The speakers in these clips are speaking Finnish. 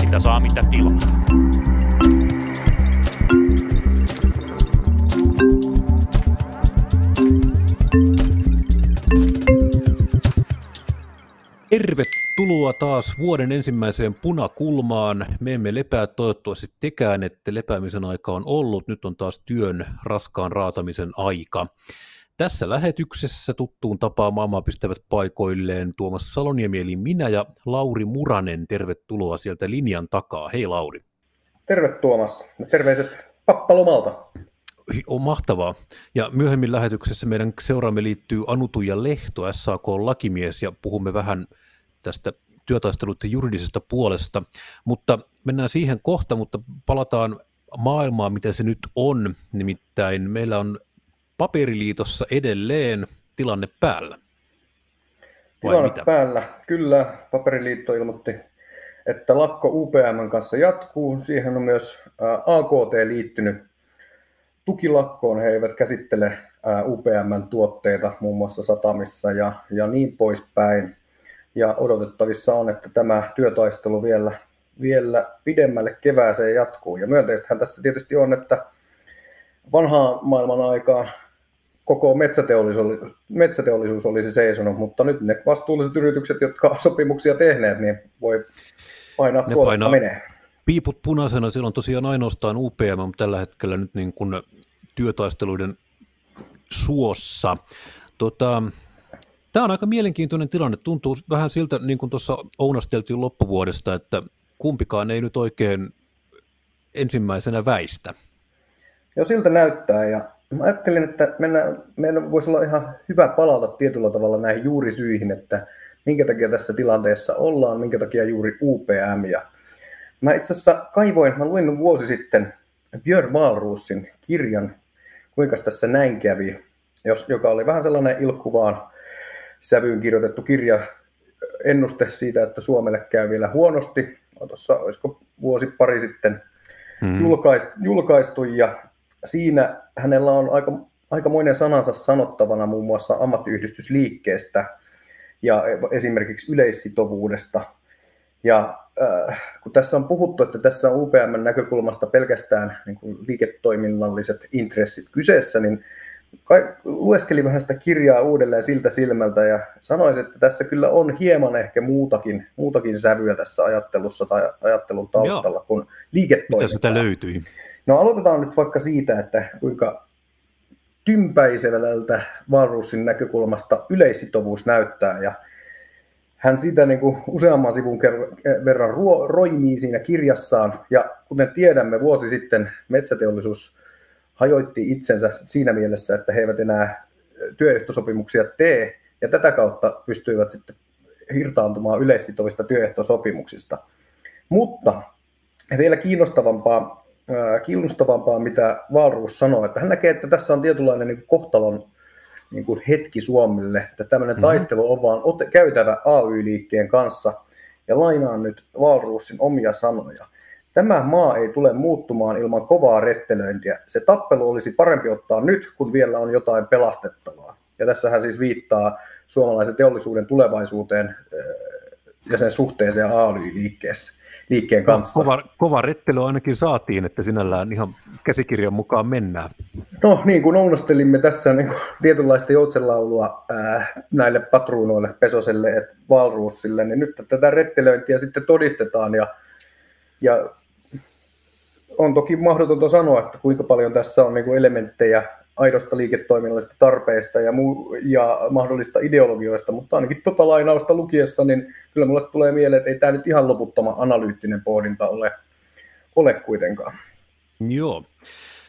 Mitä saa, mitä tilaa. Tervetuloa taas vuoden ensimmäiseen punakulmaan. Me emme lepää toivottavasti tekään, että lepäämisen aika on ollut. Nyt on taas työn raskaan raatamisen aika. Tässä lähetyksessä tuttuun tapaan maailmaa pistävät paikoilleen Tuomas Saloniemi eli minä ja Lauri Muranen. Tervetuloa sieltä linjan takaa. Hei Lauri. Terve Tuomas. Terveiset pappalomalta. On mahtavaa. Ja myöhemmin lähetyksessä meidän seuraamme liittyy Anutu ja Lehto, SAK-lakimies, ja puhumme vähän tästä työtaisteluiden juridisesta puolesta. Mutta mennään siihen kohta, mutta palataan maailmaan, mitä se nyt on. Nimittäin meillä on paperiliitossa edelleen tilanne päällä. Vai tilanne mitä? päällä, kyllä. Paperiliitto ilmoitti, että lakko UPM kanssa jatkuu. Siihen on myös AKT liittynyt tukilakkoon. He eivät käsittele UPMn tuotteita muun muassa satamissa ja, ja niin poispäin. Ja odotettavissa on, että tämä työtaistelu vielä, vielä pidemmälle kevääseen jatkuu. Ja myönteistähän tässä tietysti on, että vanhaa maailman aikaa koko metsäteollisuus, metsäteollisuus olisi seisonut, mutta nyt ne vastuulliset yritykset, jotka ovat sopimuksia tehneet, niin voi painaa ne painaa menee. Piiput punaisena, siellä on tosiaan ainoastaan UPM, mutta tällä hetkellä nyt niin kuin työtaisteluiden suossa. Tota, Tämä on aika mielenkiintoinen tilanne. Tuntuu vähän siltä, niin kuin tuossa ounasteltiin loppuvuodesta, että kumpikaan ei nyt oikein ensimmäisenä väistä. Joo, siltä näyttää. Ja mä ajattelin, että mennään, meidän voisi olla ihan hyvä palata tietyllä tavalla näihin juurisyihin, että minkä takia tässä tilanteessa ollaan, minkä takia juuri UPM. Ja mä itse asiassa kaivoin, mä luin vuosi sitten Björn Wahlroosin kirjan, kuinka tässä näin kävi, jos, joka oli vähän sellainen ilkkuvaan sävyyn kirjoitettu kirja, ennuste siitä, että Suomelle käy vielä huonosti. Tuossa olisiko vuosi pari sitten hmm. julkaistu, julkaistu ja siinä hänellä on aika, aikamoinen sanansa sanottavana muun muassa ammattiyhdistysliikkeestä ja esimerkiksi yleissitovuudesta. Ja äh, kun tässä on puhuttu, että tässä on UPM näkökulmasta pelkästään niin kuin liiketoiminnalliset intressit kyseessä, niin lueskelin vähän sitä kirjaa uudelleen siltä silmältä ja sanoisin, että tässä kyllä on hieman ehkä muutakin, muutakin sävyä tässä ajattelussa tai ajattelun taustalla Joo. kuin liiketoiminta. Mitä sitä löytyi? No aloitetaan nyt vaikka siitä, että kuinka tympäisellä Valrusin näkökulmasta yleissitovuus näyttää ja hän sitä niin kuin useamman sivun verran roimii siinä kirjassaan ja kuten tiedämme vuosi sitten metsäteollisuus hajoitti itsensä siinä mielessä, että he eivät enää työehtosopimuksia tee, ja tätä kautta pystyivät sitten hirtaantumaan yleissitovista työehtosopimuksista. Mutta vielä kiinnostavampaa, kiinnostavampaa mitä Valruus sanoi, että hän näkee, että tässä on tietynlainen niin kohtalon niin kuin hetki Suomelle, että tämmöinen mm-hmm. taistelu on vaan käytävä AY-liikkeen kanssa, ja lainaan nyt Valruusin omia sanoja. Tämä maa ei tule muuttumaan ilman kovaa rettelöintiä. Se tappelu olisi parempi ottaa nyt, kun vielä on jotain pelastettavaa. Ja tässä hän siis viittaa suomalaisen teollisuuden tulevaisuuteen äh, ja sen suhteeseen AY-liikkeessä liikkeen no, kanssa. Kova, kova rettely ainakin saatiin, että sinällään ihan käsikirjan mukaan mennään. No niin kuin ounastelimme tässä niin kuin tietynlaista joutsenlaulua äh, näille patruunoille, Pesoselle ja Valruussille, niin nyt tätä rettelöintiä sitten todistetaan ja, ja on toki mahdotonta sanoa, että kuinka paljon tässä on niin elementtejä aidosta liiketoiminnallisesta tarpeesta ja, muu, ja mahdollista ideologioista, mutta ainakin tuota lainausta lukiessa, niin kyllä mulle tulee mieleen, että ei tämä nyt ihan loputtoma analyyttinen pohdinta ole, ole kuitenkaan. Joo.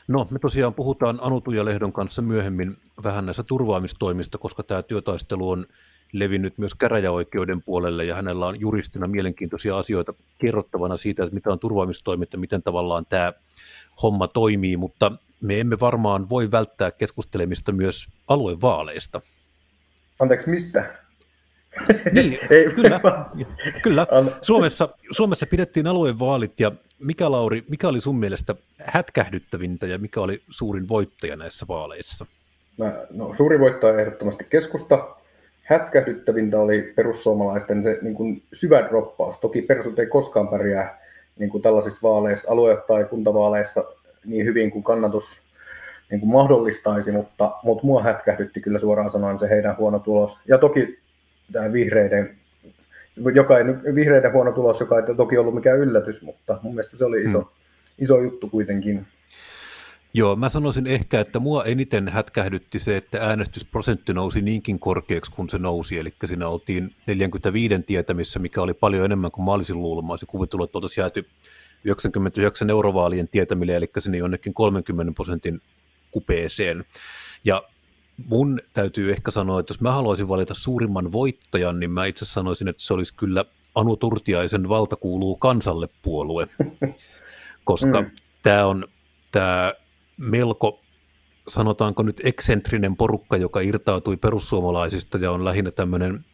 No, me tosiaan puhutaan Anutu ja Lehdon kanssa myöhemmin vähän näistä turvaamistoimista, koska tämä työtaistelu on levinnyt myös käräjäoikeuden puolelle ja hänellä on juristina mielenkiintoisia asioita kerrottavana siitä, että mitä on turvaamistoimet ja miten tavallaan tämä homma toimii, mutta me emme varmaan voi välttää keskustelemista myös aluevaaleista. Anteeksi, mistä? Niin, Ei, kyllä. kyllä. Suomessa, Suomessa pidettiin aluevaalit ja mikä Lauri, mikä oli sun mielestä hätkähdyttävintä ja mikä oli suurin voittaja näissä vaaleissa? Mä, no, suuri voittaja ehdottomasti keskusta. Hätkähdyttävintä oli perussuomalaisten se niin kuin syvä droppaus. Toki persut ei koskaan pärjää niin kuin tällaisissa vaaleissa, alue- tai kuntavaaleissa niin hyvin kuin kannatus niin kuin mahdollistaisi, mutta, mutta mua hätkähdytti kyllä suoraan sanoen se heidän huono tulos. Ja toki tämä vihreiden, joka ei, vihreiden huono tulos, joka ei toki ollut mikään yllätys, mutta mun mielestä se oli iso, hmm. iso juttu kuitenkin. Joo, mä sanoisin ehkä, että mua eniten hätkähdytti se, että äänestysprosentti nousi niinkin korkeaksi kuin se nousi, eli siinä oltiin 45 tietämissä, mikä oli paljon enemmän kuin mä olisin luullut. Mä olisin kuvitellut, että oltaisiin jääty 99 eurovaalien tietämille, eli sinne jonnekin 30 prosentin kupeeseen. Ja mun täytyy ehkä sanoa, että jos mä haluaisin valita suurimman voittajan, niin mä itse sanoisin, että se olisi kyllä Anu Turtiaisen valta kuuluu kansalle puolue, koska mm. tämä on tämä melko, sanotaanko nyt eksentrinen porukka, joka irtautui perussuomalaisista ja on lähinnä tämmöinen,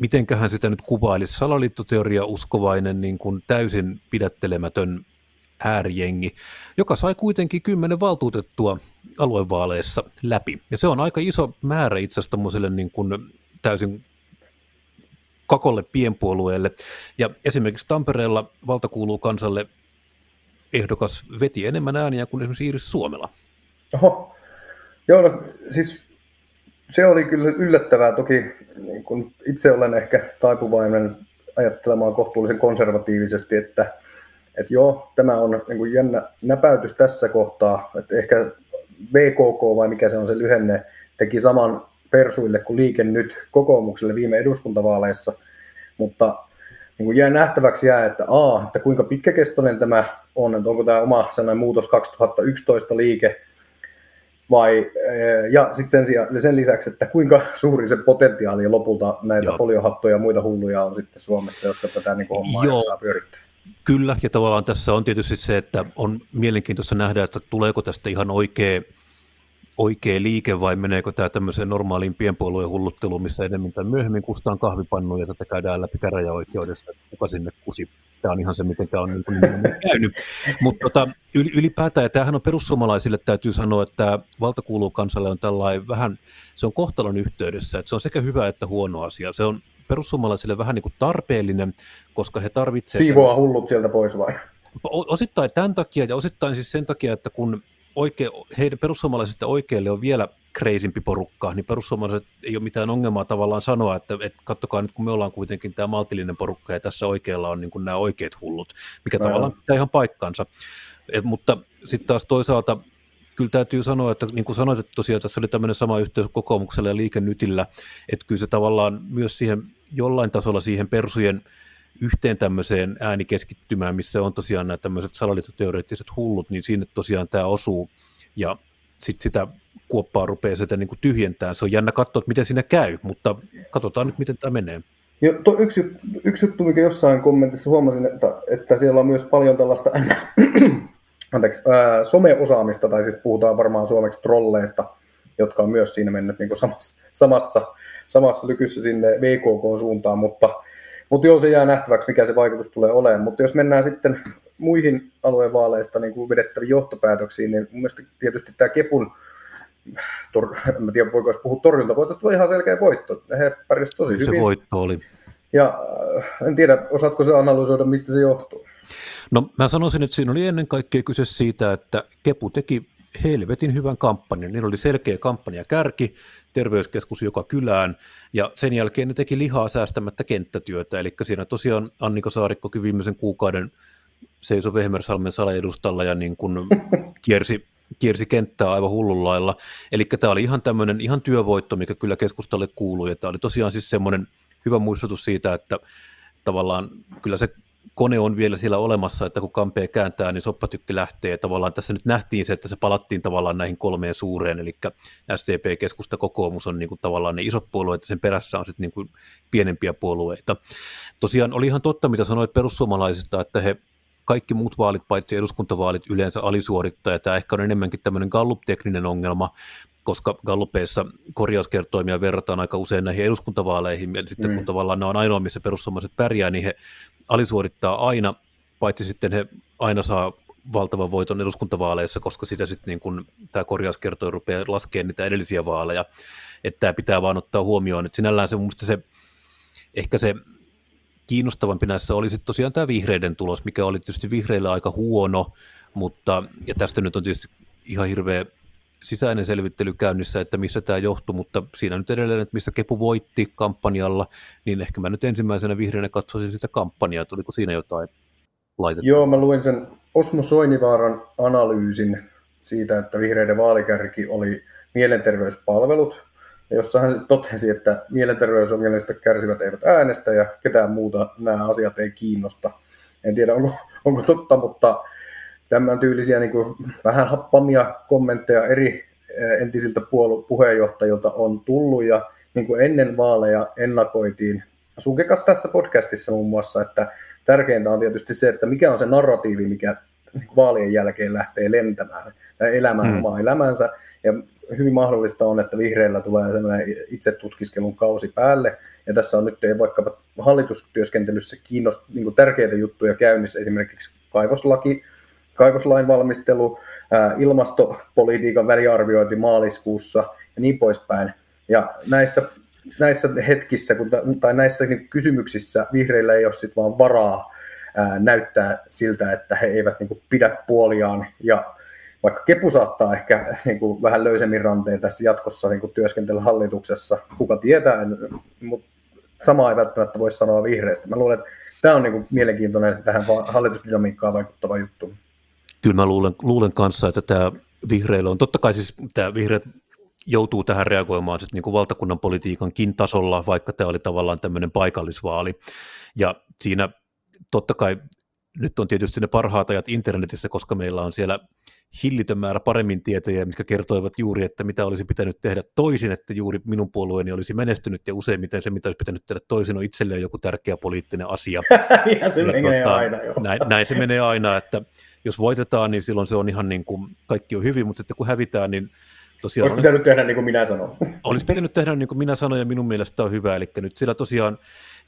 mitenköhän sitä nyt kuvailisi, salaliittoteoria uskovainen, niin kuin täysin pidättelemätön äärijengi, joka sai kuitenkin kymmenen valtuutettua aluevaaleissa läpi. Ja se on aika iso määrä itse asiassa niin kuin täysin kakolle pienpuolueelle. Ja esimerkiksi Tampereella valta kuuluu kansalle ehdokas veti enemmän ääniä kuin esimerkiksi Iiris Suomela. Oho. Joo, no, siis se oli kyllä yllättävää. Toki niin kun itse olen ehkä taipuvainen ajattelemaan kohtuullisen konservatiivisesti, että, että joo, tämä on niin kuin jännä näpäytys tässä kohtaa, että ehkä VKK vai mikä se on se lyhenne, teki saman persuille kuin liike nyt kokoomukselle viime eduskuntavaaleissa, mutta niin kuin jää nähtäväksi jää, että, a, että kuinka pitkäkestoinen tämä on, että onko tämä oma sellainen muutos 2011 liike, vai, eh, ja sitten sen, sen lisäksi, että kuinka suuri se potentiaali lopulta näitä Joo. foliohattoja ja muita hulluja on sitten Suomessa, jotka tätä niin hommaa Joo. saa pyörittää. Kyllä, ja tavallaan tässä on tietysti se, että on mielenkiintoista nähdä, että tuleeko tästä ihan oikea oikea liike vai meneekö tämä tämmöiseen normaaliin pienpuolueen hullutteluun, missä enemmän tai myöhemmin kustaan kahvipannu ja tätä käydään läpi käräjäoikeudessa, kuka sinne kusi. Tämä on ihan se, miten tämä on niin kuin käynyt. Mutta tota, ylipäätään, ja tämähän on perussuomalaisille, täytyy sanoa, että valta kuuluu kansalle on tällainen vähän, se on kohtalon yhteydessä, että se on sekä hyvä että huono asia. Se on perussuomalaisille vähän niin kuin tarpeellinen, koska he tarvitsevat... Siivoa hullut sieltä pois vai? Osittain tämän takia ja osittain siis sen takia, että kun oike, heidän perussuomalaisista oikealle on vielä kreisimpi porukka, niin perussuomalaiset ei ole mitään ongelmaa tavallaan sanoa, että, että kattokaa nyt kun me ollaan kuitenkin tämä maltillinen porukka ja tässä oikealla on niin kuin nämä oikeat hullut, mikä no, tavallaan pitää ihan paikkansa. Et, mutta sitten taas toisaalta kyllä täytyy sanoa, että niin kuin sanoit, että tosiaan tässä oli tämmöinen sama yhteys kokoomuksella ja liikennytillä, että kyllä se tavallaan myös siihen jollain tasolla siihen persujen yhteen tämmöiseen äänikeskittymään, missä on tosiaan nämä tämmöiset salaliittoteoreettiset hullut, niin siinä tosiaan tämä osuu, ja sitten sitä kuoppaa rupeaa sitä niin tyhjentää. Se on jännä katsoa, että miten siinä käy, mutta katsotaan nyt, miten tämä menee. Jo, to, yksi, yksi juttu, mikä jossain kommentissa huomasin, että, että siellä on myös paljon tällaista anteeksi, ää, someosaamista, tai sitten puhutaan varmaan suomeksi trolleista, jotka on myös siinä mennyt niin samassa, samassa, samassa lykyssä sinne VKK-suuntaan, mutta mutta joo, se jää nähtäväksi, mikä se vaikutus tulee olemaan. Mutta jos mennään sitten muihin aluevaaleista niin kuin vedettäviin johtopäätöksiin, niin mun mielestä tietysti tämä Kepun, tor, en tiedä voiko puhua torjuntavoitosta, voi ihan selkeä voitto. He pärjäsivät tosi se hyvin. Se voitto oli. Ja äh, en tiedä, osaatko se analysoida, mistä se johtuu? No mä sanoisin, että siinä oli ennen kaikkea kyse siitä, että Kepu teki helvetin hyvän kampanjan. Niillä oli selkeä kampanja kärki, terveyskeskus joka kylään, ja sen jälkeen ne teki lihaa säästämättä kenttätyötä, eli siinä tosiaan Annika Saarikkokin viimeisen kuukauden seisoi Vehmersalmen salaedustalla ja niin kuin kiersi, kiersi kenttää aivan hullun lailla. Eli tämä oli ihan tämmöinen ihan työvoitto, mikä kyllä keskustalle kuului, ja tämä oli tosiaan siis semmoinen hyvä muistutus siitä, että tavallaan kyllä se kone on vielä siellä olemassa, että kun kampee kääntää, niin soppatykki lähtee. Tavallaan tässä nyt nähtiin se, että se palattiin tavallaan näihin kolmeen suureen, eli SDP, keskusta, kokoomus on niin kuin tavallaan ne isot puolueet, ja sen perässä on sitten niin kuin pienempiä puolueita. Tosiaan oli ihan totta, mitä sanoit perussuomalaisista, että he kaikki muut vaalit, paitsi eduskuntavaalit, yleensä alisuorittaa, ja tämä ehkä on enemmänkin tämmöinen Gallup-tekninen ongelma, koska Gallupeissa korjauskertoimia verrataan aika usein näihin eduskuntavaaleihin, ja sitten mm. kun tavallaan ne on ainoa, missä perussuomalaiset pärjää, niin he alisuorittaa aina, paitsi sitten he aina saa valtavan voiton eduskuntavaaleissa, koska sitä sitten niin kun tämä korjauskertoi rupeaa laskemaan niitä edellisiä vaaleja, että tämä pitää vaan ottaa huomioon, että sinällään se mun se, ehkä se kiinnostavampi näissä oli sitten tosiaan tämä vihreiden tulos, mikä oli tietysti vihreillä aika huono, mutta, ja tästä nyt on tietysti ihan hirveä sisäinen selvittely käynnissä, että missä tämä johtuu, mutta siinä nyt edelleen, että missä Kepu voitti kampanjalla, niin ehkä mä nyt ensimmäisenä vihreänä katsoisin sitä kampanjaa, tuliko siinä jotain laitettu? Joo, mä luin sen Osmo Soinivaaran analyysin siitä, että vihreiden vaalikärki oli mielenterveyspalvelut, jossa hän totesi, että mielenterveysongelmista kärsivät eivät äänestä ja ketään muuta nämä asiat ei kiinnosta. En tiedä, onko, onko totta, mutta tämän tyylisiä niin kuin vähän happamia kommentteja eri eh, entisiltä puolu- puheenjohtajilta on tullut ja niin kuin ennen vaaleja ennakoitiin Sunkekas tässä podcastissa muun muassa, että tärkeintä on tietysti se, että mikä on se narratiivi, mikä vaalien jälkeen lähtee lentämään tai elämään hmm. omaa elämänsä. Ja hyvin mahdollista on, että vihreillä tulee sellainen itsetutkiskelun kausi päälle. Ja tässä on nyt vaikkapa hallitustyöskentelyssä kiinnost, niin tärkeitä juttuja käynnissä, esimerkiksi kaivoslaki, kaivoslain valmistelu, ilmastopolitiikan väliarviointi maaliskuussa ja niin poispäin. Ja näissä, näissä hetkissä kun, tai näissä niin kysymyksissä vihreillä ei ole sit vaan varaa ää, näyttää siltä, että he eivät niin kuin, pidä puoliaan ja vaikka Kepu saattaa ehkä niin kuin, vähän löysemmin ranteen tässä jatkossa niin kuin, työskentellä hallituksessa, kuka tietää, mutta samaa ei välttämättä voi sanoa vihreistä. Mä luulen, että tämä on niin kuin, mielenkiintoinen tähän hallitusdynamiikkaan vaikuttava juttu kyllä mä luulen, luulen kanssa, että tämä vihreillä on, totta kai siis tämä vihreät joutuu tähän reagoimaan sitten niin kuin valtakunnan politiikankin tasolla, vaikka tämä oli tavallaan tämmöinen paikallisvaali. Ja siinä totta kai nyt on tietysti ne parhaat ajat internetissä, koska meillä on siellä hillitön määrä paremmin tietoja, mitkä kertoivat juuri, että mitä olisi pitänyt tehdä toisin, että juuri minun puolueeni olisi menestynyt ja useimmiten se, mitä olisi pitänyt tehdä toisin, on itselleen joku tärkeä poliittinen asia. ja se ja menee tota, aina, joo. Näin, näin se menee aina, että jos voitetaan, niin silloin se on ihan niin kuin, kaikki on hyvin, mutta sitten kun hävitään, niin tosiaan... Olisi pitänyt tehdä niin kuin minä sanon. Olisi pitänyt tehdä niin kuin minä sanon, ja minun mielestä on hyvä, eli nyt sillä tosiaan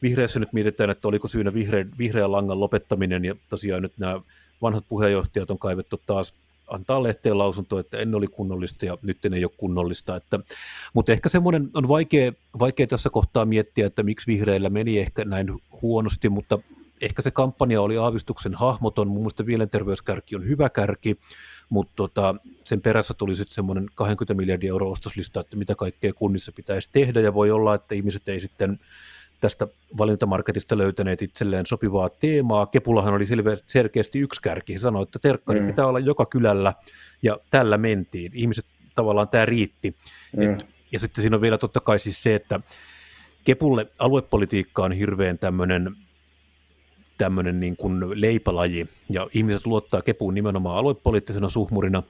vihreässä nyt mietitään, että oliko syynä vihreä, vihreän langan lopettaminen, ja tosiaan nyt nämä vanhat puheenjohtajat on kaivettu taas antaa lehteen lausunto, että ennen oli kunnollista ja nyt ei ole kunnollista. Että, mutta ehkä semmoinen on vaikea, vaikea tässä kohtaa miettiä, että miksi vihreillä meni ehkä näin huonosti, mutta ehkä se kampanja oli aavistuksen hahmoton, mun mielestä mielenterveyskärki on hyvä kärki, mutta tota, sen perässä tuli sitten semmoinen 20 miljardia euro ostoslista, että mitä kaikkea kunnissa pitäisi tehdä, ja voi olla, että ihmiset ei sitten tästä valintamarketista löytäneet itselleen sopivaa teemaa. Kepullahan oli selkeästi yksi kärki. He sanoi, että terkkari mm. pitää olla joka kylällä, ja tällä mentiin. Ihmiset tavallaan tämä riitti. Mm. Et, ja sitten siinä on vielä totta kai siis se, että Kepulle aluepolitiikka on hirveän tämmöinen tämmöinen niin kuin leipälaji, ja ihmiset luottaa kepuun nimenomaan aluepoliittisena suhmurina.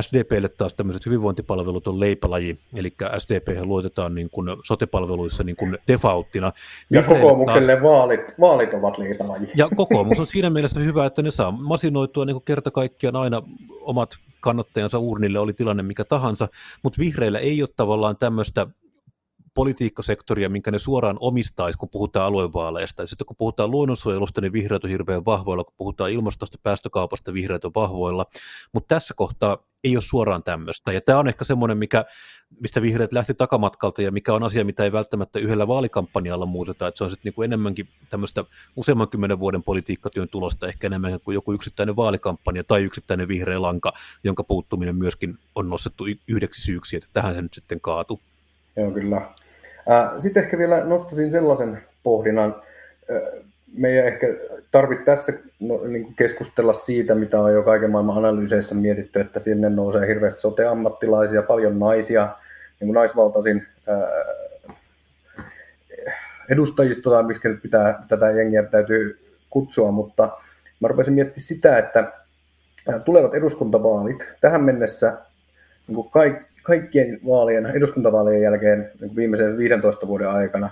SDPlle taas tämmöiset hyvinvointipalvelut on leipälaji, eli SDP luotetaan niin kuin sotepalveluissa niin kuin defaulttina. Ja kokoomukselle taas, vaalit, vaalit ovat leipälaji. Ja kokoomus on siinä mielessä hyvä, että ne saa masinoitua niin kuin kerta kaikkiaan aina omat kannattajansa urnille, oli tilanne mikä tahansa, mutta vihreillä ei ole tavallaan tämmöistä politiikkasektoria, minkä ne suoraan omistaisi, kun puhutaan aluevaaleista. Ja sitten kun puhutaan luonnonsuojelusta, niin vihreät on hirveän vahvoilla, kun puhutaan ilmastosta, päästökaupasta, vihreät on vahvoilla. Mutta tässä kohtaa ei ole suoraan tämmöistä. Ja tämä on ehkä semmoinen, mikä, mistä vihreät lähti takamatkalta ja mikä on asia, mitä ei välttämättä yhdellä vaalikampanjalla muuteta. Että se on sitten niinku enemmänkin tämmöistä useamman kymmenen vuoden politiikkatyön tulosta, ehkä enemmän kuin joku yksittäinen vaalikampanja tai yksittäinen vihreä lanka, jonka puuttuminen myöskin on nostettu yhdeksi syyksi, että tähän se nyt sitten kaatu. Joo, kyllä. Sitten ehkä vielä nostaisin sellaisen pohdinnan, meidän ehkä tarvitse tässä no, niin keskustella siitä, mitä on jo kaiken maailman analyyseissä mietitty, että sinne nousee hirveästi sote-ammattilaisia, paljon naisia, niin kuin naisvaltaisin edustajisto, tai miksi nyt pitää tätä jengiä täytyy kutsua, mutta mä rupesin miettimään sitä, että tulevat eduskuntavaalit tähän mennessä niin kaikki, kaikkien vaalien, eduskuntavaalien jälkeen niin viimeisen 15 vuoden aikana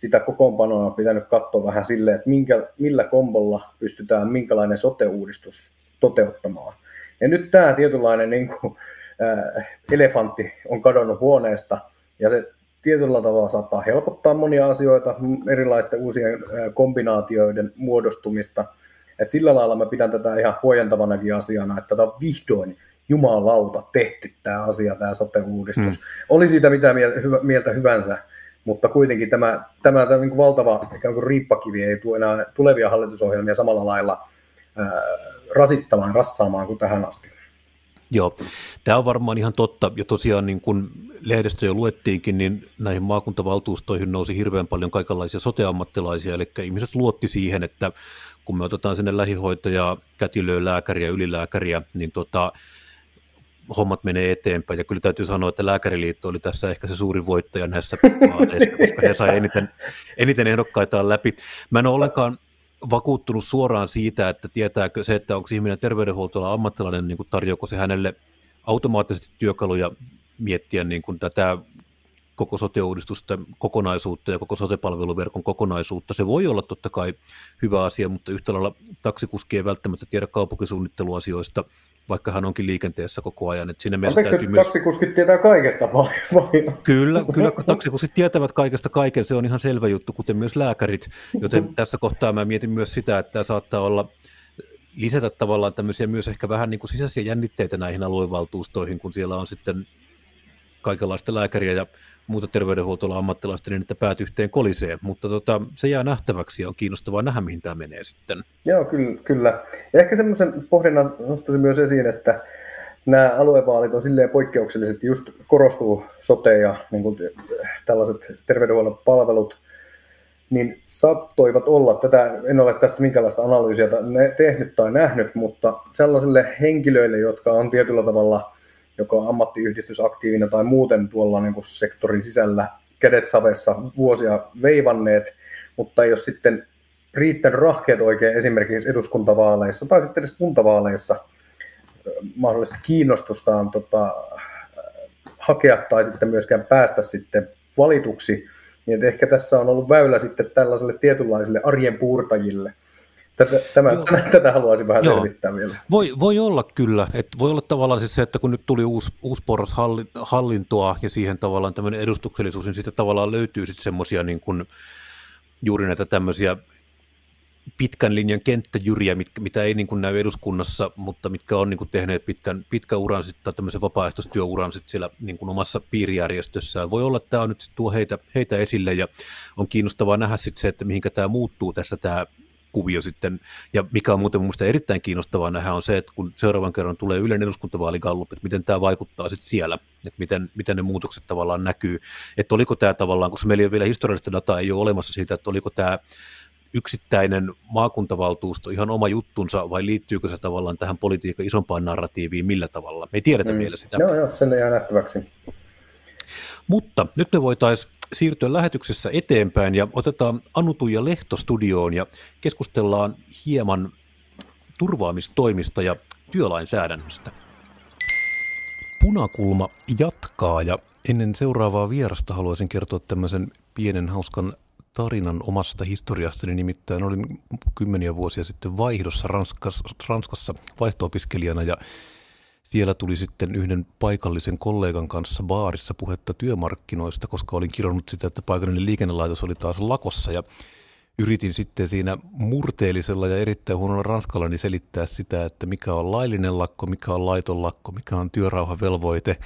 sitä kokoonpanoa on pitänyt katsoa vähän silleen, että minkä, millä kombolla pystytään minkälainen sote-uudistus toteuttamaan. Ja nyt tämä tietynlainen niin kuin, äh, elefantti on kadonnut huoneesta ja se tietyllä tavalla saattaa helpottaa monia asioita, erilaisten uusien äh, kombinaatioiden muodostumista. Et sillä lailla mä pidän tätä ihan huojentavanakin asiana, että tätä on vihdoin jumalauta tehty tämä asia, tämä sote-uudistus. Mm. Oli siitä mitä mieltä hyvänsä, mutta kuitenkin tämä, tämä, tämä niin kuin valtava ikään kuin riippakivi ei tule enää tulevia hallitusohjelmia samalla lailla ää, rasittamaan, rassaamaan kuin tähän asti. Joo, tämä on varmaan ihan totta, ja tosiaan niin kun lehdistö jo luettiinkin, niin näihin maakuntavaltuustoihin nousi hirveän paljon kaikenlaisia soteammattilaisia, eli ihmiset luotti siihen, että kun me otetaan sinne lähihoitaja, kätilöä, lääkäriä, ylilääkäriä, niin tota, hommat menee eteenpäin. Ja kyllä täytyy sanoa, että Lääkäriliitto oli tässä ehkä se suuri voittaja näissä vaaleissa, koska he saivat eniten, eniten ehdokkaitaan läpi. Mä en ole ollenkaan vakuuttunut suoraan siitä, että tietääkö se, että onko ihminen terveydenhuoltolla ammattilainen, niin tarjoako se hänelle automaattisesti työkaluja miettiä niin kuin tätä koko sote-uudistusta kokonaisuutta ja koko sote-palveluverkon kokonaisuutta. Se voi olla totta kai hyvä asia, mutta yhtä lailla taksikuski ei välttämättä tiedä kaupunkisuunnitteluasioista, vaikka hän onkin liikenteessä koko ajan. Että siinä mielessä täytyy myös... taksikuskit tietää kaikesta paljon? Kyllä, kyllä taksikuskit tietävät kaikesta kaiken, se on ihan selvä juttu, kuten myös lääkärit, joten tässä kohtaa mä mietin myös sitä, että tämä saattaa olla lisätä tavallaan tämmöisiä myös ehkä vähän niin kuin sisäisiä jännitteitä näihin aluevaltuustoihin, kun siellä on sitten kaikenlaista lääkäriä ja muuta terveydenhuoltoa ammattilaista niin, että päät yhteen kolisee, mutta tota, se jää nähtäväksi ja on kiinnostavaa nähdä, mihin tämä menee sitten. Joo, kyllä. kyllä. Ja ehkä semmoisen pohdinnan nostaisin myös esiin, että nämä aluevaalit on silleen poikkeuksellisesti just korostuu sote ja niin kuin, tällaiset terveydenhuollon palvelut, niin saattoivat olla, tätä, en ole tästä minkälaista analyysiä tehnyt tai nähnyt, mutta sellaisille henkilöille, jotka on tietyllä tavalla joko ammattiyhdistysaktiivina tai muuten tuolla niin kuin sektorin sisällä kädet savessa vuosia veivanneet, mutta ole sitten riittänyt rahkeet oikein esimerkiksi eduskuntavaaleissa tai sitten edes kuntavaaleissa mahdollisesti kiinnostustaan tota, hakea tai sitten myöskään päästä sitten valituksi, niin ehkä tässä on ollut väylä sitten tällaiselle tietynlaisille arjen puurtajille – Tätä, tämä, tätä haluaisin vähän Joo. selvittää vielä. Voi, voi olla kyllä. Että voi olla tavallaan siis se, että kun nyt tuli uusi, uusi porras hallintoa ja siihen tavallaan tämmöinen edustuksellisuus, niin sitten tavallaan löytyy sitten semmoisia niin kuin, juuri näitä tämmöisiä pitkän linjan kenttäjyriä, mitkä, mitä ei niin kuin näy eduskunnassa, mutta mitkä on niin kuin tehneet pitkän, pitkän uran sitten, tai tämmöisen vapaaehtoistyöuran sitten siellä niin kuin omassa piirijärjestössään. Voi olla, että tämä on nyt tuo heitä, heitä esille, ja on kiinnostavaa nähdä sitten se, että mihinkä tämä muuttuu tässä tämä kuvio sitten, ja mikä on muuten minusta erittäin kiinnostavaa nähdä on se, että kun seuraavan kerran tulee yleinen eduskuntavaaligallup, että miten tämä vaikuttaa sitten siellä, että miten, miten ne muutokset tavallaan näkyy, että oliko tämä tavallaan, koska meillä ei ole vielä historiallista dataa, ei ole olemassa siitä, että oliko tämä yksittäinen maakuntavaltuusto ihan oma juttunsa vai liittyykö se tavallaan tähän politiikan isompaan narratiiviin millä tavalla? Me ei tiedetä mm. vielä sitä. Joo, joo, sen ei nähtäväksi. Mutta nyt me voitaisiin siirtyä lähetyksessä eteenpäin ja otetaan Anu ja Lehto studioon ja keskustellaan hieman turvaamistoimista ja työlainsäädännöstä. Punakulma jatkaa ja ennen seuraavaa vierasta haluaisin kertoa tämmöisen pienen hauskan tarinan omasta historiastani, nimittäin olin kymmeniä vuosia sitten vaihdossa Ranskassa, Ranskassa vaihto-opiskelijana ja siellä tuli sitten yhden paikallisen kollegan kanssa baarissa puhetta työmarkkinoista, koska olin kirjannut sitä, että paikallinen liikennelaitos oli taas lakossa ja yritin sitten siinä murteellisella ja erittäin huonolla ranskalla niin selittää sitä, että mikä on laillinen lakko, mikä on laiton lakko, mikä on työrauhavelvoite.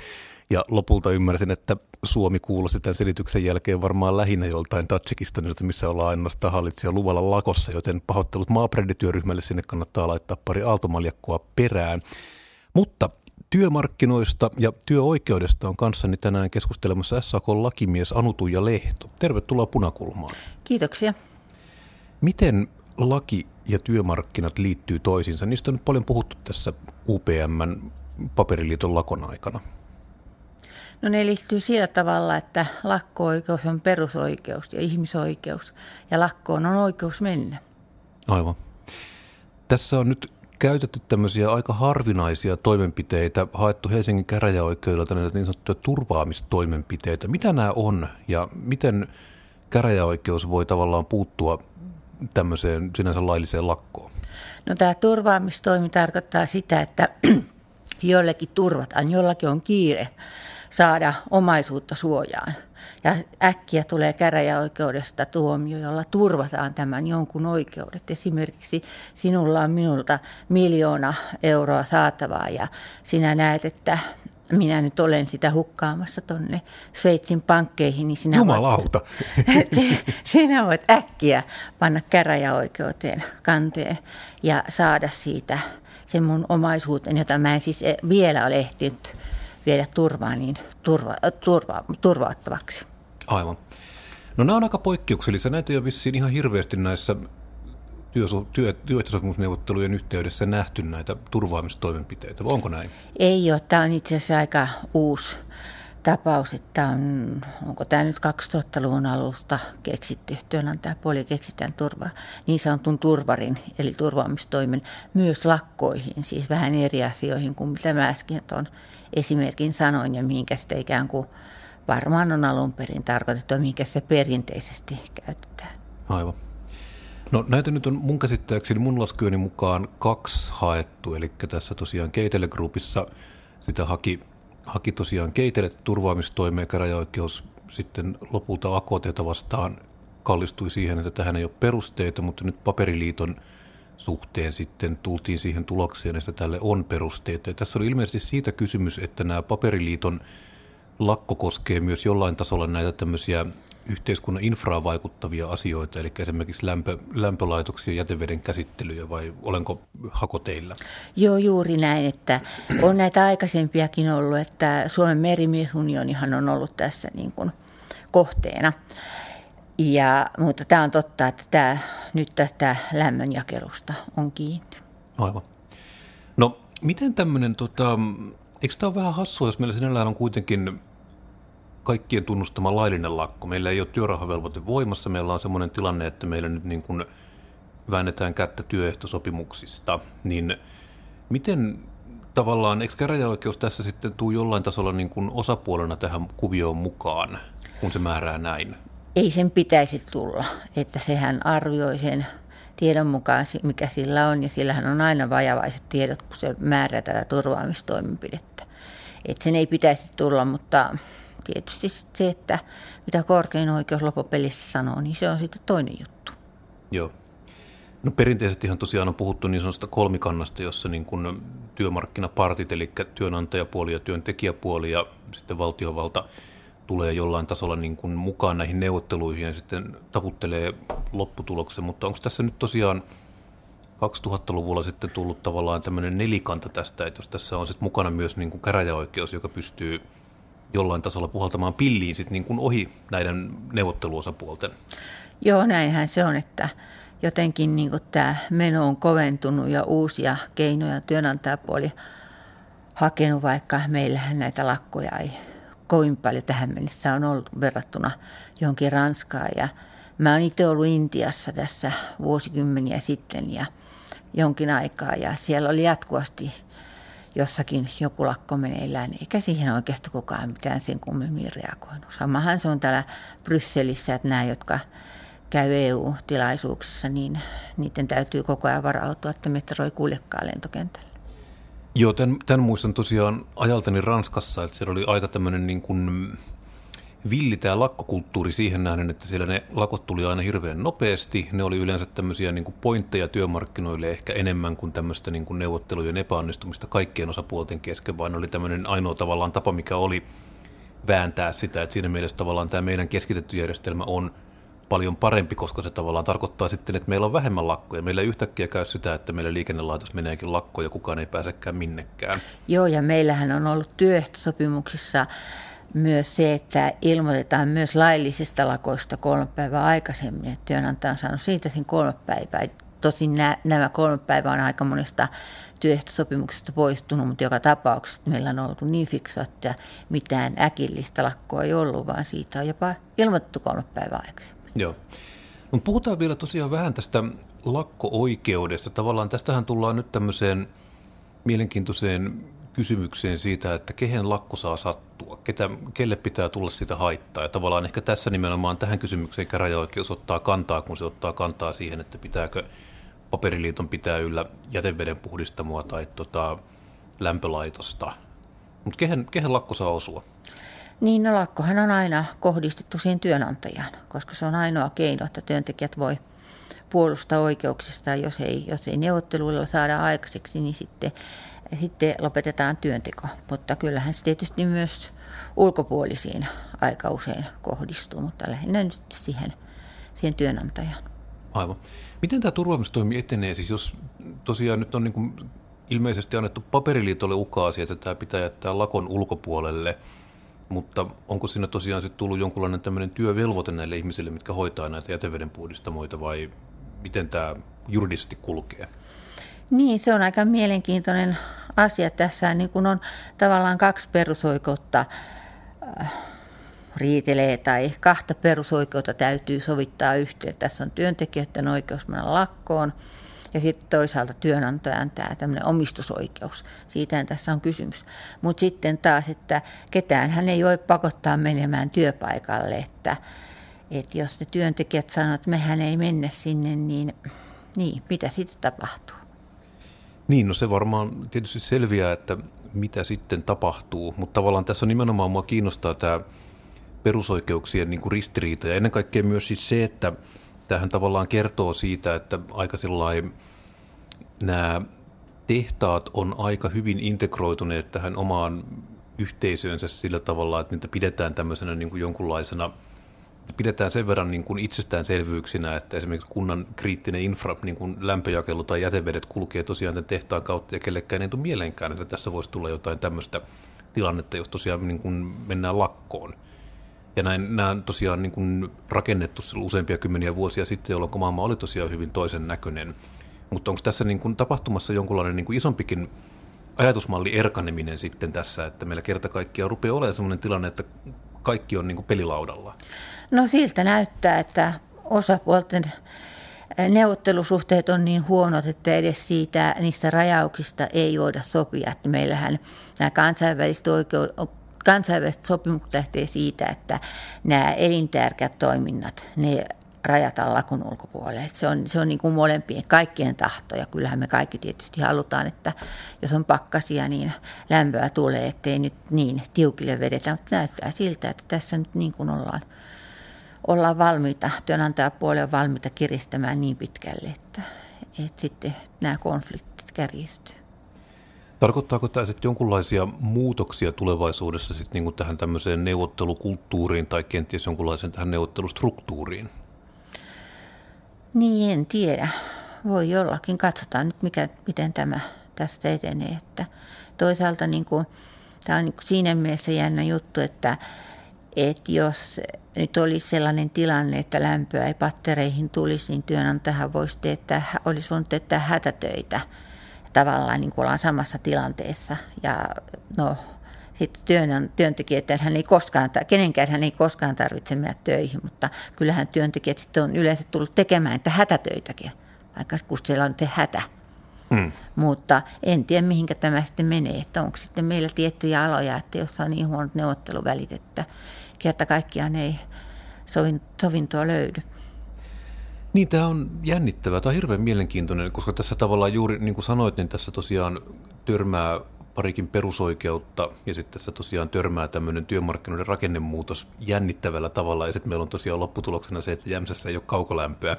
Ja lopulta ymmärsin, että Suomi kuulosti tämän selityksen jälkeen varmaan lähinnä joltain Tatsikistanilta, missä ollaan ainoastaan hallitsija luvalla lakossa, joten pahoittelut maapredityöryhmälle sinne kannattaa laittaa pari aaltomaljakkoa perään. Mutta työmarkkinoista ja työoikeudesta on kanssani tänään keskustelemassa SAK-lakimies Anu ja Lehto. Tervetuloa Punakulmaan. Kiitoksia. Miten laki ja työmarkkinat liittyy toisiinsa? Niistä on nyt paljon puhuttu tässä UPMn paperiliiton lakon aikana. No ne liittyy sillä tavalla, että lakko-oikeus on perusoikeus ja ihmisoikeus, ja lakkoon on oikeus mennä. Aivan. Tässä on nyt käytetty tämmöisiä aika harvinaisia toimenpiteitä, haettu Helsingin käräjäoikeudelta näitä niin sanottuja turvaamistoimenpiteitä. Mitä nämä on ja miten käräjäoikeus voi tavallaan puuttua tämmöiseen sinänsä lailliseen lakkoon? No tämä turvaamistoimi tarkoittaa sitä, että joillekin turvataan, jollakin on kiire saada omaisuutta suojaan. Ja äkkiä tulee käräjäoikeudesta tuomio, jolla turvataan tämän jonkun oikeudet. Esimerkiksi sinulla on minulta miljoona euroa saatavaa ja sinä näet, että minä nyt olen sitä hukkaamassa tonne Sveitsin pankkeihin, niin sinä Jumalauta. Voit, sinä voit äkkiä panna käräjäoikeuteen kanteen ja saada siitä sen mun omaisuuden, jota mä en siis vielä ole ehtinyt viedä turvaan, niin turva, turva, turvaattavaksi. Aivan. No nämä on aika poikkeuksellisia. Näitä ei ole vissiin ihan hirveästi näissä työ, työehtosopimusneuvottelujen yhteydessä nähty näitä turvaamistoimenpiteitä, vai onko näin? Ei ole. Tämä on itse asiassa aika uusi tapaus, että on, onko tämä nyt 2000-luvun alusta keksitty, työnantajapuoli keksitään turva, niin sanotun turvarin, eli turvaamistoimen, myös lakkoihin, siis vähän eri asioihin kuin mitä mä äsken tuon esimerkin sanoin ja mihinkä sitä ikään kuin varmaan on alun perin tarkoitettu, mihinkä se perinteisesti käytetään. Aivan. No näitä nyt on mun käsittääkseni mun laskujeni mukaan kaksi haettu, eli tässä tosiaan Keitele Groupissa sitä haki, haki tosiaan Keitele turvaamistoimeen käräjäoikeus sitten lopulta AKT vastaan kallistui siihen, että tähän ei ole perusteita, mutta nyt paperiliiton suhteen sitten tultiin siihen tulokseen, että tälle on perusteita. Ja tässä oli ilmeisesti siitä kysymys, että nämä paperiliiton lakko koskee myös jollain tasolla näitä tämmöisiä yhteiskunnan infraa vaikuttavia asioita, eli esimerkiksi lämpö, lämpölaitoksia, jäteveden käsittelyä, vai olenko hako teillä? Joo, juuri näin, että on näitä aikaisempiakin ollut, että Suomen merimiesunionihan on ollut tässä niin kuin kohteena. Ja, mutta tämä on totta, että tämä, nyt tästä lämmönjakelusta on kiinni. Aivan. No, miten tämmöinen, tota, eikö tämä ole vähän hassua, jos meillä sinällään on kuitenkin kaikkien tunnustama laillinen lakko. Meillä ei ole työrauhavelvoite voimassa. Meillä on sellainen tilanne, että meillä nyt niin kuin väännetään kättä työehtosopimuksista. Niin miten tavallaan, eikö käräjäoikeus tässä sitten tuu jollain tasolla niin kuin osapuolena tähän kuvioon mukaan, kun se määrää näin? Ei sen pitäisi tulla, että sehän arvioi sen tiedon mukaan, mikä sillä on, ja sillähän on aina vajavaiset tiedot, kun se määrää tätä turvaamistoimenpidettä. Että sen ei pitäisi tulla, mutta tietysti se, että mitä korkein oikeus lopupelissä sanoo, niin se on sitten toinen juttu. Joo. No perinteisesti ihan tosiaan on puhuttu niin sanotusta kolmikannasta, jossa niin kuin työmarkkinapartit, eli työnantajapuoli ja työntekijäpuoli ja sitten valtiovalta tulee jollain tasolla niin kuin mukaan näihin neuvotteluihin ja sitten taputtelee lopputuloksen, mutta onko tässä nyt tosiaan 2000-luvulla sitten tullut tavallaan tämmöinen nelikanta tästä, että jos tässä on sitten mukana myös niin kuin käräjäoikeus, joka pystyy jollain tasolla puhaltamaan pilliin sit niin kuin ohi näiden neuvotteluosapuolten. Joo, näinhän se on, että jotenkin niin kuin tämä meno on koventunut ja uusia keinoja työnantajapuoli hakenut, vaikka meillähän näitä lakkoja ei kovin paljon tähän mennessä on ollut verrattuna johonkin Ranskaan. Ja mä oon itse ollut Intiassa tässä vuosikymmeniä sitten ja jonkin aikaa ja siellä oli jatkuvasti jossakin joku lakko meneillään, eikä siihen oikeasti kukaan mitään sen kummemmin reagoinut. Samahan se on täällä Brysselissä, että nämä, jotka käy EU-tilaisuuksissa, niin niiden täytyy koko ajan varautua, että metro ei kuljekaan lentokentällä. Joo, tämän, tämän muistan tosiaan ajaltani Ranskassa, että siellä oli aika tämmöinen niin kuin villi tämä lakkokulttuuri siihen nähden, että siellä ne lakot tuli aina hirveän nopeasti. Ne oli yleensä tämmöisiä niin kuin pointteja työmarkkinoille ehkä enemmän kuin tämmöistä niin kuin neuvottelujen epäonnistumista kaikkien osapuolten kesken, vaan oli tämmöinen ainoa tavallaan tapa, mikä oli vääntää sitä, että siinä mielessä tavallaan tämä meidän keskitetty järjestelmä on paljon parempi, koska se tavallaan tarkoittaa sitten, että meillä on vähemmän lakkoja. Meillä ei yhtäkkiä käy sitä, että meillä liikennelaitos meneekin lakkoon ja kukaan ei pääsekään minnekään. Joo, ja meillähän on ollut työehtosopimuksissa myös se, että ilmoitetaan myös laillisista lakoista kolme päivää aikaisemmin, että työnantaja on saanut siitä sen kolme päivää. Tosin nämä kolme päivää on aika monesta työehtosopimuksesta poistunut, mutta joka tapauksessa meillä on ollut niin fiksu, että mitään äkillistä lakkoa ei ollut, vaan siitä on jopa ilmoitettu kolme päivää aikaisemmin. Joo. No, puhutaan vielä tosiaan vähän tästä lakko-oikeudesta. Tavallaan tästähän tullaan nyt tämmöiseen mielenkiintoiseen kysymykseen siitä, että kehen lakko saa sattua, ketä, kelle pitää tulla sitä haittaa. Ja tavallaan ehkä tässä nimenomaan tähän kysymykseen käräjäoikeus ottaa kantaa, kun se ottaa kantaa siihen, että pitääkö paperiliiton pitää yllä jäteveden puhdistamoa tai tota, lämpölaitosta. Mutta kehen, kehen lakko saa osua? Niin, no lakkohan on aina kohdistettu siihen työnantajaan, koska se on ainoa keino, että työntekijät voi puolustaa oikeuksista. Jos ei, jos ei neuvotteluilla saada aikaiseksi, niin sitten, sitten lopetetaan työnteko. Mutta kyllähän se tietysti myös ulkopuolisiin aika usein kohdistuu, mutta lähinnä nyt siihen, siihen työnantajaan. Aivan. Miten tämä turvaamistoimi etenee? Siis jos tosiaan nyt on niin kuin ilmeisesti annettu paperiliitolle ukaasi, että tämä pitää jättää lakon ulkopuolelle, mutta onko siinä tosiaan sitten tullut jonkunlainen tämmöinen työvelvoite näille ihmisille, mitkä hoitaa näitä jätevedenpuhdistamoita vai miten tämä juridisesti kulkee? Niin, se on aika mielenkiintoinen asia. Tässä niin kun on tavallaan kaksi perusoikeutta äh, riitelee tai kahta perusoikeutta täytyy sovittaa yhteen. Tässä on työntekijöiden oikeus mennä lakkoon ja sitten toisaalta työnantajan tämä tämmöinen omistusoikeus. Siitä tässä on kysymys. Mutta sitten taas, että ketään hän ei voi pakottaa menemään työpaikalle, että, että jos ne työntekijät sanoo, että mehän ei mennä sinne, niin, niin mitä sitten tapahtuu? Niin, no se varmaan tietysti selviää, että mitä sitten tapahtuu, mutta tavallaan tässä nimenomaan mua kiinnostaa tämä perusoikeuksien niin kuin ristiriita ja ennen kaikkea myös siis se, että tähän tavallaan kertoo siitä, että aika nämä tehtaat on aika hyvin integroituneet tähän omaan yhteisöönsä sillä tavalla, että niitä pidetään tämmöisenä niin kuin jonkunlaisena pidetään sen verran niin kuin itsestäänselvyyksinä, että esimerkiksi kunnan kriittinen infra, niin kuin lämpöjakelu tai jätevedet kulkee tosiaan tämän tehtaan kautta ja kellekään ei tule mieleenkään, että tässä voisi tulla jotain tämmöistä tilannetta, jos tosiaan niin kuin mennään lakkoon. Ja näin, nämä on tosiaan niin kuin rakennettu useampia kymmeniä vuosia sitten, jolloin maailma oli tosiaan hyvin toisen näköinen. Mutta onko tässä niin kuin tapahtumassa jonkunlainen niin kuin isompikin ajatusmalli erkaneminen sitten tässä, että meillä kerta kaikkiaan rupeaa olemaan sellainen tilanne, että kaikki on niin kuin pelilaudalla? No siltä näyttää, että osapuolten neuvottelusuhteet on niin huonot, että edes siitä niistä rajauksista ei voida sopia. Että meillähän nämä kansainväliset oikeus, kansainväliset sopimukset lähtee siitä, että nämä elintärkeät toiminnat, ne rajataan lakon ulkopuolelle. Se on, se on niin kuin molempien, kaikkien tahto ja kyllähän me kaikki tietysti halutaan, että jos on pakkasia, niin lämpöä tulee, ettei nyt niin tiukille vedetä, mutta näyttää siltä, että tässä nyt niin kuin ollaan, ollaan valmiita, työnantajapuoli on valmiita kiristämään niin pitkälle, että, että sitten nämä konfliktit kärjistyy. Tarkoittaako tämä sitten jonkinlaisia muutoksia tulevaisuudessa sitten niin kuin tähän tämmöiseen neuvottelukulttuuriin tai kenties jonkunlaiseen tähän neuvottelustruktuuriin? Niin, en tiedä. Voi jollakin. Katsotaan nyt, mikä, miten tämä tästä etenee. Että toisaalta niin kuin, tämä on niin kuin siinä mielessä jännä juttu, että, että jos nyt olisi sellainen tilanne, että lämpöä ei pattereihin tulisi, niin työnantajahan voisi teettää, olisi voinut teettää hätätöitä – tavallaan niin kuin ollaan samassa tilanteessa. Ja no, sitten työn, työntekijät, hän ei koskaan, kenenkään hän ei koskaan tarvitse mennä töihin, mutta kyllähän työntekijät sitten on yleensä tullut tekemään että hätätöitäkin, vaikka kun siellä on te hätä. Hmm. Mutta en tiedä, mihinkä tämä sitten menee, että onko sitten meillä tiettyjä aloja, että jos on niin huonot neuvotteluvälit, että kerta kaikkiaan ei sovintoa löydy. Niin, tämä on jännittävää. Tämä on hirveän mielenkiintoinen, koska tässä tavallaan juuri, niin kuin sanoit, niin tässä tosiaan törmää parikin perusoikeutta ja sitten tässä tosiaan törmää tämmöinen työmarkkinoiden rakennemuutos jännittävällä tavalla ja sitten meillä on tosiaan lopputuloksena se, että Jämsässä ei ole kaukolämpöä.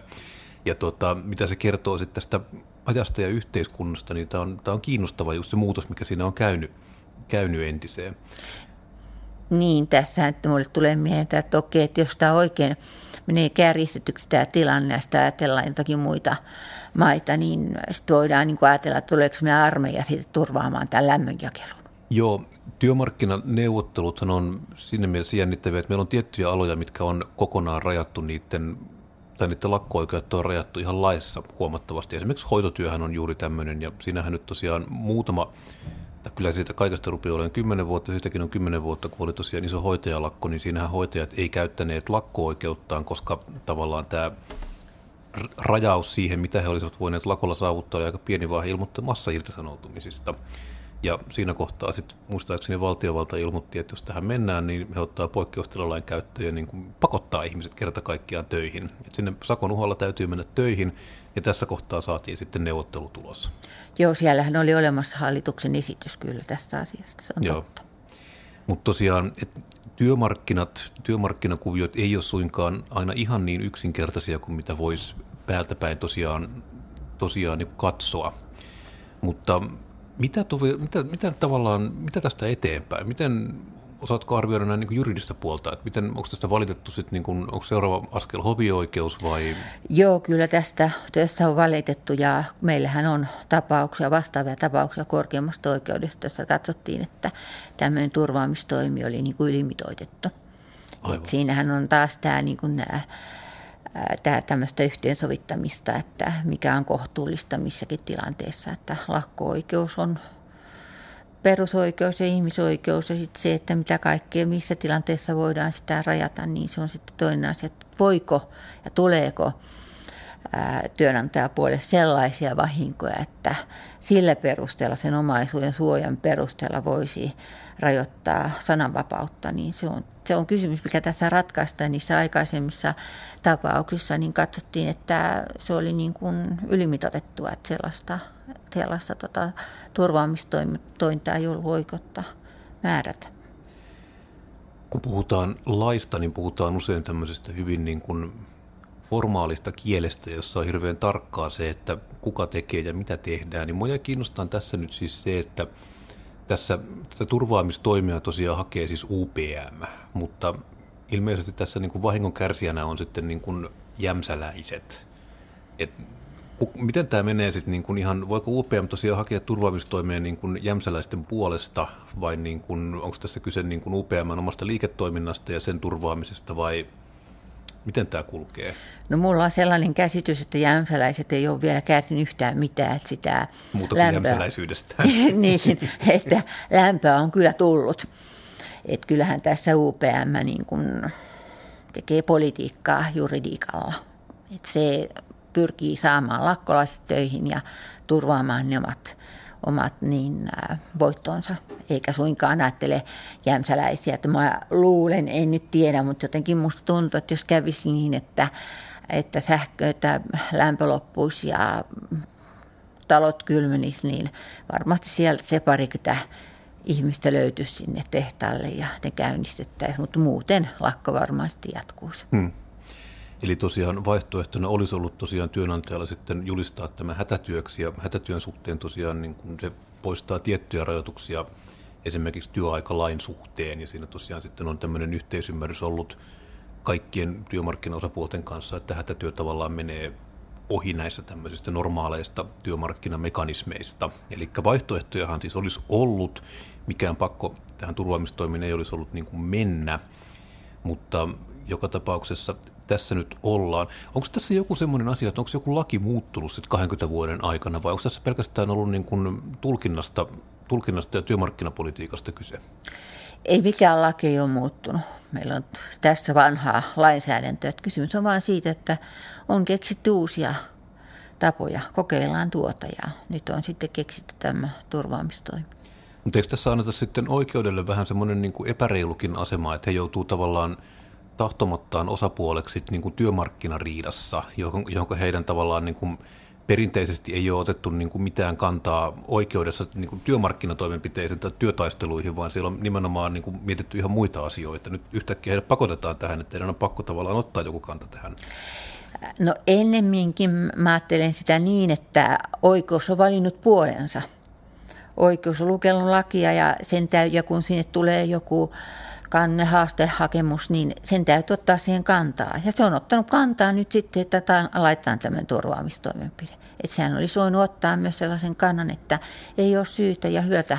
Ja tota, mitä se kertoo sitten tästä ajasta ja yhteiskunnasta, niin tämä on, tämä on kiinnostava just se muutos, mikä siinä on käynyt, käynyt entiseen. Niin, tässä että mulle tulee mieleen, että okei, että jos tämä oikein menee kärjistetyksi tämä tilanne ja sitten ajatellaan jotakin muita maita, niin sitten voidaan niin ajatella, että tuleeko meidän armeija siitä turvaamaan tämän lämmönjakelun. Joo, työmarkkinaneuvottelut on sinne mielessä jännittäviä, että meillä on tiettyjä aloja, mitkä on kokonaan rajattu niiden, tai niiden lakko on rajattu ihan laissa huomattavasti. Esimerkiksi hoitotyöhän on juuri tämmöinen, ja siinähän nyt tosiaan muutama että kyllä siitä kaikesta rupeaa olemaan kymmenen vuotta, siitäkin on kymmenen vuotta, kun oli tosiaan iso hoitajalakko, niin siinähän hoitajat ei käyttäneet lakko-oikeuttaan, koska tavallaan tämä rajaus siihen, mitä he olisivat voineet lakolla saavuttaa, oli aika pieni vaihe ilmoittaa massa irtisanoutumisista. Ja siinä kohtaa sitten muistaakseni valtiovalta ilmoitti, että jos tähän mennään, niin he ottaa poikkeustilalain käyttöön ja niin kuin pakottaa ihmiset kerta kaikkiaan töihin. Et sinne sakon uhalla täytyy mennä töihin, ja tässä kohtaa saatiin sitten neuvottelutulos. Joo, siellähän oli olemassa hallituksen esitys kyllä tästä asiasta, se on Joo. totta. Mutta tosiaan, et työmarkkinat, työmarkkinakuviot ei ole suinkaan aina ihan niin yksinkertaisia kuin mitä voisi päältä päin tosiaan, tosiaan niin katsoa. Mutta mitä, mitä, mitä, tavallaan, mitä tästä eteenpäin? Miten osaatko arvioida näin niin juridista puolta, että miten, onko tästä valitettu sitten, niin kuin, onko seuraava askel hovioikeus vai? Joo, kyllä tästä, tästä on valitettu ja meillähän on tapauksia, vastaavia tapauksia korkeimmasta oikeudesta, jossa katsottiin, että tämmöinen turvaamistoimi oli niin kuin ylimitoitettu. Et siinähän on taas tämä, niin kuin nämä, tämä tämmöistä yhteensovittamista, että mikä on kohtuullista missäkin tilanteessa, että lakko-oikeus on perusoikeus ja ihmisoikeus ja sitten se, että mitä kaikkea, missä tilanteessa voidaan sitä rajata, niin se on sitten toinen asia, että voiko ja tuleeko työnantajapuolelle sellaisia vahinkoja, että sillä perusteella, sen omaisuuden suojan perusteella voisi rajoittaa sananvapautta, niin se on, se on kysymys, mikä tässä ratkaistaan. Niissä aikaisemmissa tapauksissa, niin katsottiin, että se oli niin kuin ylimitotettua, että sellaista, sellaista tota, turvaamistointaa ei ollut oikeutta määrätä. Kun puhutaan laista, niin puhutaan usein tämmöisestä hyvin niin kuin formaalista kielestä, jossa on hirveän tarkkaa se, että kuka tekee ja mitä tehdään, niin mua kiinnostaa tässä nyt siis se, että tässä tätä turvaamistoimia tosiaan hakee siis UPM, mutta ilmeisesti tässä niin kuin vahingon kärsijänä on sitten niin kuin jämsäläiset. Et, miten tämä menee sitten niin kuin ihan, voiko UPM tosiaan hakea turvaamistoimia niin kuin jämsäläisten puolesta vai niin kuin, onko tässä kyse niin kuin UPM omasta liiketoiminnasta ja sen turvaamisesta vai Miten tämä kulkee? No mulla on sellainen käsitys, että jämsäläiset ei ole vielä kärsinyt yhtään mitään. Että sitä Muuta kuin jämsäläisyydestä. niin, että lämpöä on kyllä tullut. Että kyllähän tässä UPM niin kun tekee politiikkaa juridiikalla. Että se pyrkii saamaan lakkolaiset töihin ja turvaamaan ne omat omat niin, äh, voittonsa, eikä suinkaan ajattele jämsäläisiä. Että mä luulen, en nyt tiedä, mutta jotenkin musta tuntuu, että jos kävisi niin, että, että sähkö, että lämpö loppuisi ja talot kylmenisi, niin varmasti sieltä se parikymmentä ihmistä löytyisi sinne tehtaalle ja ne käynnistettäisiin, mutta muuten lakko varmasti jatkuisi. Hmm. Eli tosiaan vaihtoehtona olisi ollut tosiaan työnantajalla sitten julistaa tämä hätätyöksi ja hätätyön suhteen tosiaan niin kun se poistaa tiettyjä rajoituksia esimerkiksi työaikalain suhteen ja siinä tosiaan sitten on tämmöinen yhteisymmärrys ollut kaikkien työmarkkinaosapuolten kanssa, että hätätyö tavallaan menee ohi näistä tämmöisistä normaaleista työmarkkinamekanismeista. Eli vaihtoehtojahan siis olisi ollut, mikään pakko tähän turvaamistoimiin ei olisi ollut niin kuin mennä, mutta joka tapauksessa tässä nyt ollaan. Onko tässä joku semmoinen asia, että onko joku laki muuttunut sitten 20 vuoden aikana vai onko tässä pelkästään ollut niin kuin tulkinnasta, tulkinnasta ja työmarkkinapolitiikasta kyse? Ei mikään laki ei ole muuttunut. Meillä on tässä vanhaa lainsäädäntöä. Kysymys on vain siitä, että on keksitty uusia tapoja. Kokeillaan tuota ja nyt on sitten keksitty tämä turvaamistoimi. Mutta eikö tässä anneta sitten oikeudelle vähän semmoinen niin kuin epäreilukin asema, että he joutuu tavallaan tahtomattaan osapuoleksi niin kuin työmarkkinariidassa, johon, johon heidän tavallaan niin kuin perinteisesti ei ole otettu niin kuin mitään kantaa oikeudessa niin kuin työmarkkinatoimenpiteisiin tai työtaisteluihin, vaan siellä on nimenomaan niin kuin mietitty ihan muita asioita. Nyt yhtäkkiä heidät pakotetaan tähän, että heidän on pakko tavallaan ottaa joku kanta tähän. No ennemminkin mä ajattelen sitä niin, että oikeus on valinnut puolensa. Oikeus on lukenut lakia ja sen täy, ja kun sinne tulee joku kanne, haastehakemus, niin sen täytyy ottaa siihen kantaa. Ja se on ottanut kantaa nyt sitten, että laitetaan tämmöinen turvaamistoimenpide. Että sehän olisi voinut ottaa myös sellaisen kannan, että ei ole syytä ja hyötä,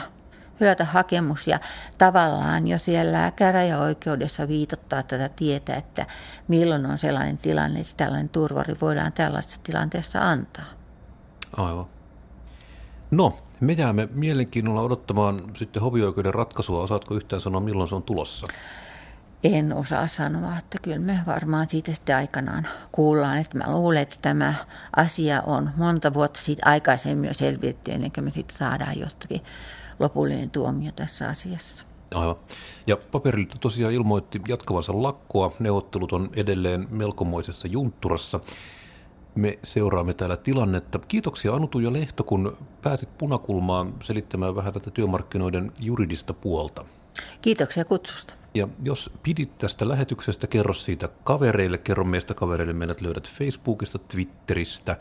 hyötä hakemus. Ja tavallaan jo siellä käräjäoikeudessa viitottaa tätä tietä, että milloin on sellainen tilanne, että tällainen turvari voidaan tällaisessa tilanteessa antaa. Aivan. No, me jäämme mielenkiinnolla odottamaan sitten hovioikeuden ratkaisua. Osaatko yhtään sanoa, milloin se on tulossa? En osaa sanoa, että kyllä me varmaan siitä sitten aikanaan kuullaan. Että mä luulen, että tämä asia on monta vuotta siitä aikaisemmin jo selvitetty ennen kuin me sitten saadaan jostakin lopullinen tuomio tässä asiassa. Aivan. Ja paperiliitto tosiaan ilmoitti jatkavansa lakkoa. Neuvottelut on edelleen melkomoisessa juntturassa. Me seuraamme täällä tilannetta. Kiitoksia Anu ja Lehto, kun päätit punakulmaan selittämään vähän tätä työmarkkinoiden juridista puolta. Kiitoksia kutsusta. Ja jos pidit tästä lähetyksestä, kerro siitä kavereille, kerro meistä kavereille. Meidät löydät Facebookista, Twitteristä,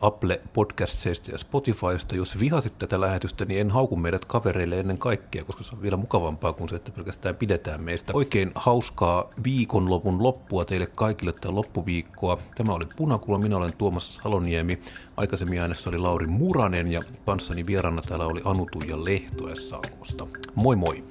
Apple Podcastseista ja Spotifysta. Jos vihasit tätä lähetystä, niin en hauku meidät kavereille ennen kaikkea, koska se on vielä mukavampaa kuin se, että pelkästään pidetään meistä. Oikein hauskaa viikonlopun loppua teille kaikille tai loppuviikkoa. Tämä oli Punakulla, minä olen Tuomas Saloniemi. Aikaisemmin äänessä oli Lauri Muranen ja kanssani vieraana täällä oli Anutu ja Lehto SAKsta. Moi moi!